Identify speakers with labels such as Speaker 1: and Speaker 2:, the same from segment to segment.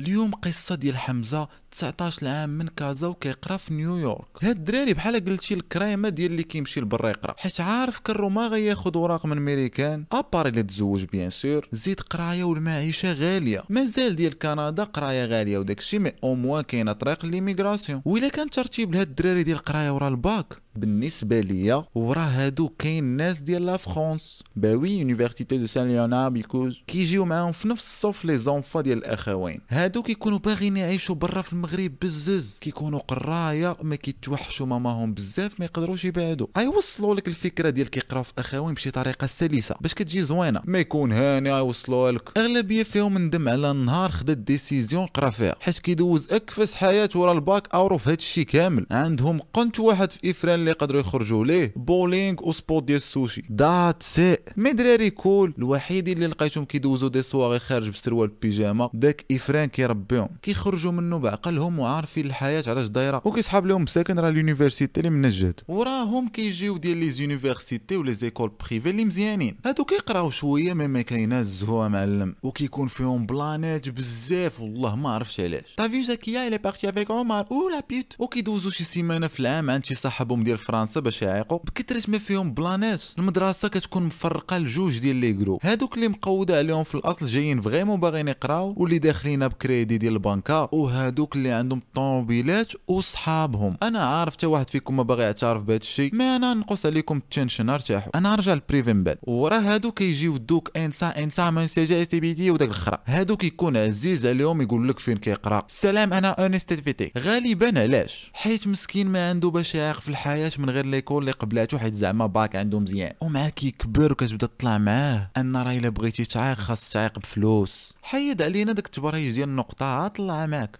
Speaker 1: اليوم قصة ديال حمزة 19 عام من كازا وكيقرا في نيويورك هاد الدراري بحال قلتي الكريمة ديال اللي كيمشي لبرا يقرا. حيت عارف كرو ما غياخد اوراق من ميريكان ابار اللي تزوج بيان سور زيد قراية والمعيشة غالية. مازال ديال كندا قراية غالية وداكشي مي أو موان كاينة طريق ليميغراسيون وإلا كان ترتيب لهاد الدراري ديال القرايه ورا الباك بالنسبة ليا وراه هادو كاين ناس ديال لا فرونس باوي يونيفرسيتي دو سان ليونار بيكوز كيجيو معاهم في نفس الصف لي زونفا ديال الأخوين. هادو كيكونوا باغيين يعيشوا برا في المغرب بزز كيكونوا قراية ما كيتوحشوا ماماهم بزاف ما يقدروش يبعدوا. ايوصلوا لك الفكرة ديال كيقراو في اخوين بشي طريقة سلسة. باش كتجي زوينة. ما يكون هاني يوصلوا لك. أغلبية فيهم ندم على النهار خدا ديسيزيون قرا فيها. حيت كيدوز أكفس حياة ورا الباك اورو في هادشي كامل. عندهم قنت واحد في إفران اللي يقدروا يخرجوا ليه. بولينغ وسبوت ديال السوشي. دات سي مي دراري كول. الوحيد اللي لقيتهم كيدوزوا دي سواغي خارج بسروال بيجاما داك إفران كيربيهم. كيخرجوا منه بعقلهم وعارفين الحياة علاش دايرة. وكيسحاب لهم مساكن راه لونيفرسيتي اللي من الجهد وراهم كيجيو ديال لي زونيفرسيتي ولا زيكول بريفي اللي مزيانين. هادو كيقراو شوية مي ما كينزهوا معلم. وكيكون فيهم بلانات بزاف والله ما عرفتش علاش. طافي زكيه الي بارتي افيك عمر أو لا بيت وكيدوزو شي سيمانة في العام عند شي صاحبهم ديال فرنسا باش يعيقوا بكثرة ما فيهم بلانات المدرسة كتكون مفرقة لجوج ديال لي جروب هادوك اللي مقودة عليهم في الأصل جايين فريمون باغيين يقراو واللي داخلين بكريدي ديال البنكة. وهادوك اللي عندهم طوموبيلات وصحابهم. أنا عارف حتى واحد فيكم ما باغي يعترف بهذا الشيء ما أنا نقص عليكم التنشن ارتاحوا أنا نرجع للبريفي من وراه هادو كيجيو دوك انسا انسا من سي جي إس تي بي تي وداك الخرا. هادو كيكون عزيز عليهم يقول لك فين كيقرا. السلام أنا اونست في تي غالبا علاش؟ حيت مسكين ما عنده باش يعيق في الحياة من غير ليكول اللي قبلاتو حيت زعما باك عنده مزيان. ومع كيكبر وكتبدا تطلع معاه. أن راه إلا بغيتي تعيق خاص تعيق بفلوس. حيد علينا داك التبريج ديال النقطة طلع معاك.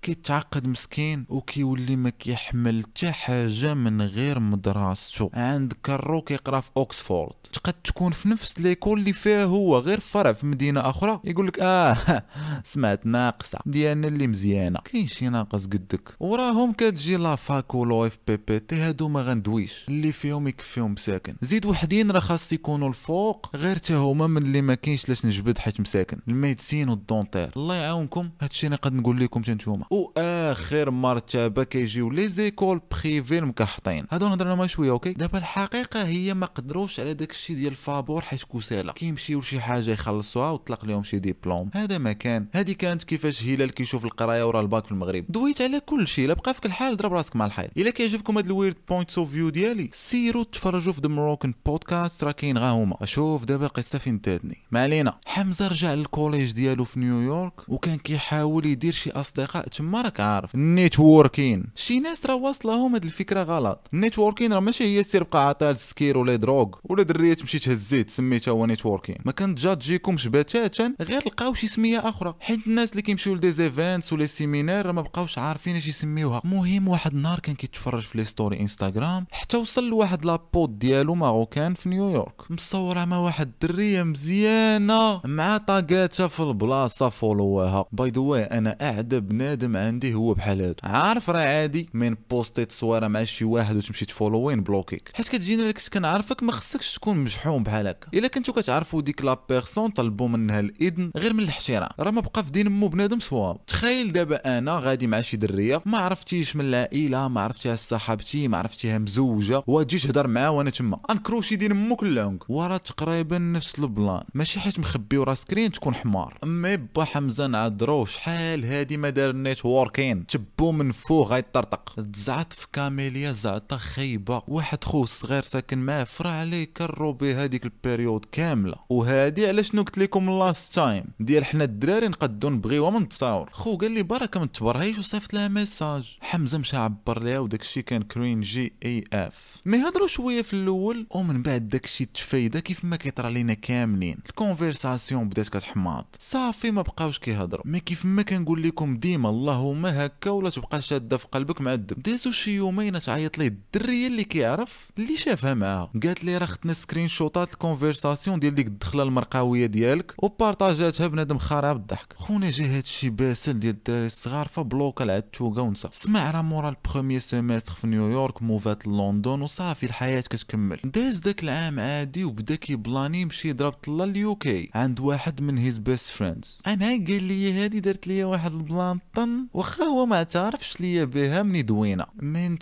Speaker 1: كيتعقد مسكين وكيولي ما كيحمل حتى حاجة من غير مدرسته عند كارو كيقرا في أوكسفورد. تقد تكون في نفس ليكول اللي فيها هو غير فرع في مدينة أخرى. يقول لك آه سمعت ناقصة. ديالنا اللي مزيانة. كاين شي ناقص قدك. وراهم كتجي لا فاك ولو إف بي بي تي هادو ما غندويش. اللي فيهم يكفيهم مساكن زيد وحدين راه خاص يكونوا الفوق. غير حتى هما من اللي ما كاينش لاش نجبد حيت مساكن. الميدسين والدونتير. الله يعاونكم. هادشي اللي قد نقول لكم نتوما. واخر مرتبة كيجيو les écoles privées المكحطين هادو نهضر ما شوية okay؟ دابا الحقيقة هي ما قدروش على داك الشيء ديال الفابور حيت كسالة. كيمشيو لشي حاجة يخلصوها وطلق لهم شي ديبلوم. هذا ما كان. هذه كانت كيفاش هلال كيشوف القراية ورا الباك في المغرب. دويت على كل شيء لا بقى فيك الحال ضرب راسك مع الحيط. إلا كيعجبكم هاد ال weird points of view ديالي سيروا تفرجوا في The Moroccan Podcast راه كاين غا هما. شوف دابا القصة فين تادني ما علينا. حمزة رجع لل college ديالو في نيويورك وكان كيحاول يدير شي أصدقاء تما راك عارف ال networking شي ناس راه واصلهم هاد الفكرة غلط. ال networking راه ماشي هي سير بقى عطال سكير ولا drogue. ولا دريه تمشي تهزيت سميتها هو networking ما كانت جا تجيكمش بتاتا غير لقاو شي سمية أخرى. حيت الناس اللي كيمشيو ل des events ولا séminaire راه ما بقاوش عارفين اش يسميوها. المهم واحد النهار كان كيتفرج في les story Instagram حتى وصل لواحد لابود ديالو ماروكان في نيويورك مصوره مع واحد الدرية مزيانة مع طاقاتها في البلاصة فولوها by the أنا اعدى بنادم عندي هو بحال هادو عارف راه عادي من بوستي تصويره مع شي واحد وتمشي تفولوين بلوكيك. حيت كتجينا لك كنعرفك ما خصكش تكون مجحوم بحال هكا. إلا كنتو كتعرفوا ديك la personne طلبوا منها الإذن غير من الاحترام. راه ما بقى في دين مو بنادم صواب. تخيل دابا أنا غادي مع شي درية ما عرفتيش من العائلة ما عرفتيها صاحبتي ما عرفتيها مزوجة وتجي تهضر معاها وأنا تما. انكروشي دين مو كلونك ورا تقريبا نفس البلان. ماشي حيت مخبي ورا سكرين تكون حمار. مي با حمزه نعذرو شحال هادي ما دار نيتوركين تبو من فوق غيطرطق تزعط في كاميليا زعطه خايبة. واحد خو صغير ساكن معاه فرع عليه كرو به هذيك البيريود كاملة. وهادي علاش شنو قلت لكم لاست تايم ديال حنا الدراري نقدو نبغيوها من التصاور خو قال لي بركه ما تبرهيش وصيفط لها ميساج. حمزة مشى عبر ليها وداك الشيء كان كرينجي اي اف. مي هضروا شوية في الأول. ومن بعد داك الشيء تفايدة كيف ما كيطرى لينا كاملين. الكونفرساسيون بدات كتحماض. صافي ما بقاوش كيهضروا مي كيف ما كنقول لكم ديما اللهم هكا ولا تبقى شادة في قلبك معذب دازو شي يومين تعيط ليه الدريه اللي كيعرف اللي شافها معاها. قالت لي راه خدنا screenshot ات ال conversation ديال ديك الدخلة المرقاوية ديالك وبارطاجاتها بنادم خارع بالضحك. خونا جا هادشي باسل ديال الدراري الصغار فبلوكا العتوقة ونسى. سمع راه مورا ال premier semestre في نيويورك move ات لندن وصافي الحياة كتكمل. داز داك العام عادي وبدا كيبلاني يمشي يضرب طلا ال UK عند واحد من his best friends أنا قال لي هادي درت لي واحد ال plan طن واخا هو ما اعترفش ليا بها مني دوينة. من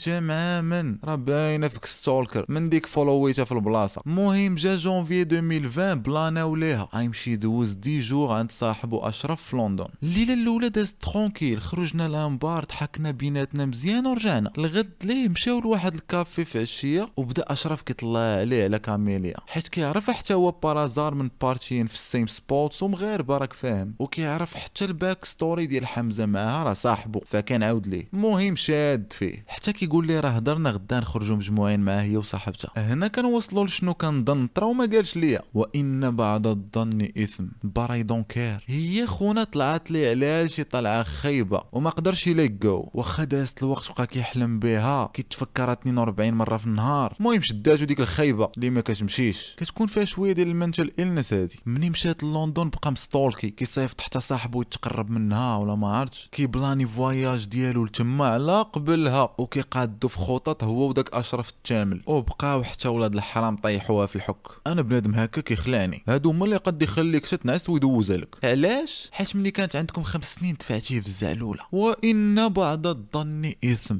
Speaker 1: من راه باينه فيك stalker من ديك فولويتها في البلاصة. المهم جا جونفي 2020 بلانا وليها. غيمشي يدوز des jours عند صاحبو أشرف في لندن. الليلة الأولى دازت tranquille خرجنا ل un bar ضحكنا بيناتنا مزيان ورجعنا. الغد ليه مشاو لواحد الكافي في عشية وبدا أشرف كيطلع عليه على كاميليا. حيت كيعرف حتى هو par hasard من party ين في ال same spots ومغاربه راك فاهم. وكيعرف حتى ال backstory ديال حمزة معاها راه صاحبو فكان عاود ليه. المهم شاد فيه. حتى كيقول لي راه هضرنا غدا نخرجوا مجموعين معاه هي وصاحبتها. هنا كنوصلوا لشنو كنظن. طرا وما قالش ليا. وإن بعد الظن إثم. but I don't care هي خونا طلعت لي على شي طلعه خايبة. وما قدرش يليكو واخا دازت الوقت بقى كيحلم بها. كيتفكرها 42 مرة في النهار. المهم شداتو ديك الخايبة. اللي ما كتمشيش؟ كتكون فيها شوية ديال ال mental illness هادي. مني مشات لندن بقى مستولكي. كيصيفط حتى صاحبو يتقرب منها ولا ما عرفتش. كيبلاني voyage ديالو لتما على قبلها. وكيقادو في خطط هو وداك أشرف التامل. وبقاو حتى ولاد الحرام طيحوها في الحك. أنا بنادم هكا كيخلعني. هادو هما اللي قد يخليك تتنعس ويدوزها لك علاش؟ حيت ملي كانت عندكم خمس سنين دفعتيه في الزعلولة. وإن بعد الظن إثم.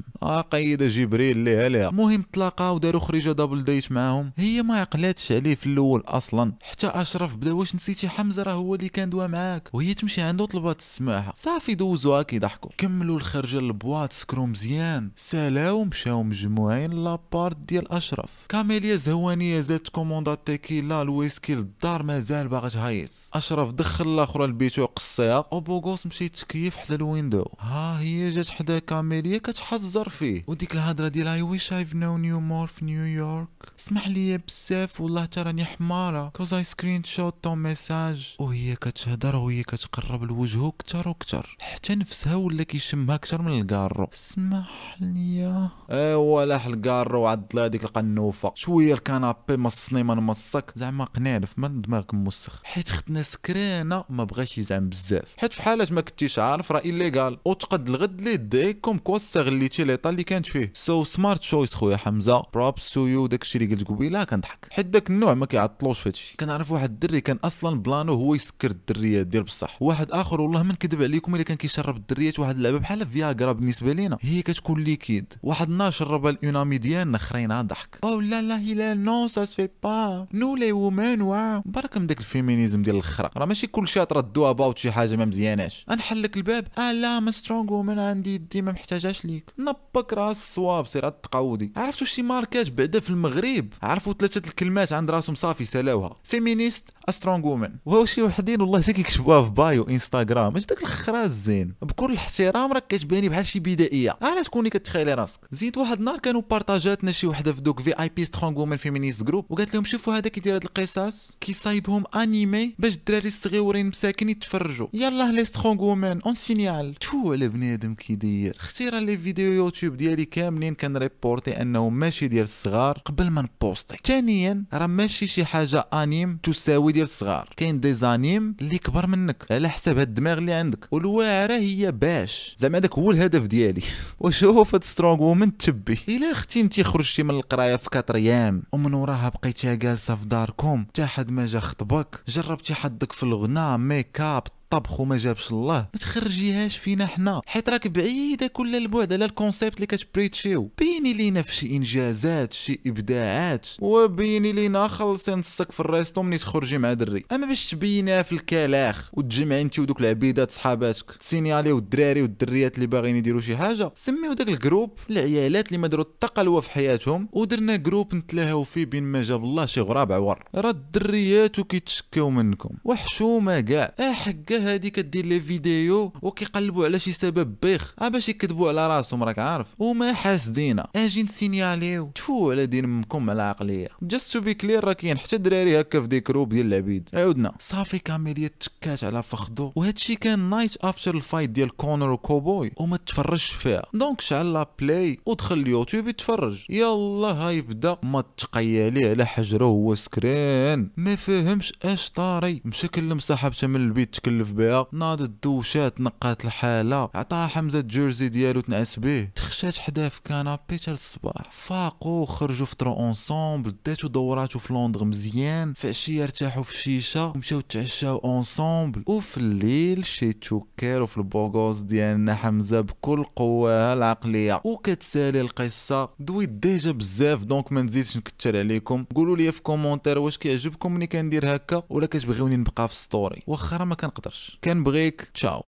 Speaker 1: قيد جبريل ليها ليها المهم تلاقاو داروا خريجة double date معاهم. هي ما عقلاتش عليه في الأول أصلا. حتى أشرف بدا واش نسيتي حمزة؟ راه هو اللي كان دوا معاك. وهي تمشي عنده طلبات السماحة. صافي دوزوها كيضحكوا كملوا الخرجه لل boîte سكرو مزيان. سالاو مشاو مجموعين ل appart ديال أشرف. كاميليا زهوانيه زادت كوموندا تيكيلا الويسكي للدار مازال باغا تهيص. أشرف دخل الاخرى لبيتو قصيها و beau gosse مشي تكيف حدا ال window. ها هي جات حدا كاميليا كتحزر فيه. وديك الهضرة ديال I wish I've known you more في نيويورك. اسمح لي بزاف والله تراني حمارة. cause I screenshot ton message. وهي كتهضر وهي كتقرب لوجهو كتر وكتر. حتى نفسها ولا كيشمها كتر من الكارو. اسمح لي. أيوا لاح الكارو عض لها ديك القنوفة. شوية الكنابي مصني من مصك زعما قنارف من دماغك موسخ. حيت ختنا سكرانه ما بغاش يزعم بزاف. حيت في حالات ما كنتيش عارف راه illégal وتقد الغد لي ديكم quoi استغليتي l'état اللي كانت فيه. so smart choice خويا حمزة. props to you داكشي قلت قبيله كنضحك حيت داك النوع ما كيعطلوش فهادشي كنعرف واحد الدري كان أصلا بلانو هو يسكر الدريات ديال بصح. واحد آخر والله ما نكذب عليكم إلا كان كيشرب الدريات واحد اللعبة بحال فياغرا بالنسبة لينا. هي كتكون ليكيد واحد النهار شربها الأونامي ديالنا خرينا ضحك. أو لا لا هلا نو سا سفي با نو لي وومن واو. برك من داك الفيمينيزم ديال الاخرى راه ماشي كلشي تردوها باوت شي حاجة ما مزياناش. نحل لك الباب. آه لا ما سترونغ وومن عندي يدي ما محتاجاش ليك. نبك راس الصواب سير تقاودي عرفتوا شي ماركات بعدا في المغرب؟ عرفوا ثلاثة الكلمات عند راسهم صافي سالاوها فيمينيست سترونغ وومن وهو شي وحدين والله حتى كيكتبوها في بايو إنستغرام. اش داك الخراز زين؟ بكل الاحترام راك كتباني بحال شي بدائية. علاش تكوني كتخيلي راسك؟ زيد واحد النهار كانوا بارطاجاتنا شي وحدة في دوك في اي بي سترونغ وومن فيمينيست جروب وقالت لهم شوفوا هذا كيدير هاد القصص كيصايبهم انيمي باش الدراري الصغيورين مساكن يتفرجوا. يلاه les strong women on signale تفو على بنادم كيدير؟ أختي راه les vidéos YouTube ديالي كاملين كنريبورتي أنه ماشي ديال الصغار. قبل ما نبوستي ثانيا راه ماشي شي حاجة أنيم تساوي ديال الصغار. كاين des animes اللي كبر منك على حساب هاد الدماغ اللي عندك. والواعرة هي باش. زعما داك هو الهدف ديالي. وشوف هاد strong woman تشبي إلا أختي انت خرجتي من القراية في quatrième ومن وراها بقيتي جالسة في داركم حتى حد ما جا خطبك جربتي حظك في الغناء make up الطبخ وما جابش الله. ما تخرجيهاش فينا حنا. حيت راك بعيدة كل البعد على الكونسيبت اللي كتبريتشيو. بيني لينا في شي إنجازات شي إبداعات. وبيني لينا خلصي نصك في الريستو ملي تخرجي مع دري. أما باش تبينيها في الكلاخ وتجمعي انت ودوك العبيدات صحاباتك. تسينياليو الدراري والدريات اللي باغيين يديروا شي حاجة. سميو داك الجروب العيالات اللي ما داروا حتى قلوه في حياتهم. ودرنا جروب نتلاهاو فيه بين ما جاب الله شي غراب عور. راه الدريات وكيتشكاو منكم. وحشومة كاع. حقا هادي كدير لي فيديو وكيقلبوا على شي سبب بيخ. آه باش يكذبوا على راسهم راك عارف. وما حاسدينا أجي نسينياليو. تفو على دين امكم على عقلية. جاست تو بي كلير راه كاين حتى دراري هكا في ديك جروب ديال العبيد. عودنا صافي كاميليا تكات على فخدو. وهادشي كان نايت افتر الفايت ديال كونر وكوبوي. وما تفرجش فيها. دونك شعل لا بلاي ودخل اليوتيوب يتفرج. يلا يبدأ. ما تقيا ليه على حجره هو سكران ما فهمش اش طاري. مشى كلم صاحبته من البيت تكلف بها ناضت دوشات نقات الحالة. عطاها حمزة جيرزي ديالو تنعس به. تخشات حداه في كنابي حتى الصباح فاقوا خرجوا فطروا اونصومبل داتو دوراتو في لندن مزيان. في عشيه ارتاحوا في الشيشه ومشاو تعشاو اونصومبل وفي الليل شيتو كيرو في البوغوز ديالنا حمزة بكل قواها العقلية. وكتسالي القصة. دويت déjà بزاف donc ما نزيدش نكثر عليكم. قولوا لي في commentaire واش كيعجبكم ملي كندير هكا ولا كتبغيوني نبقى في story واخا ما كنقدرش. كنبغيك تشاو.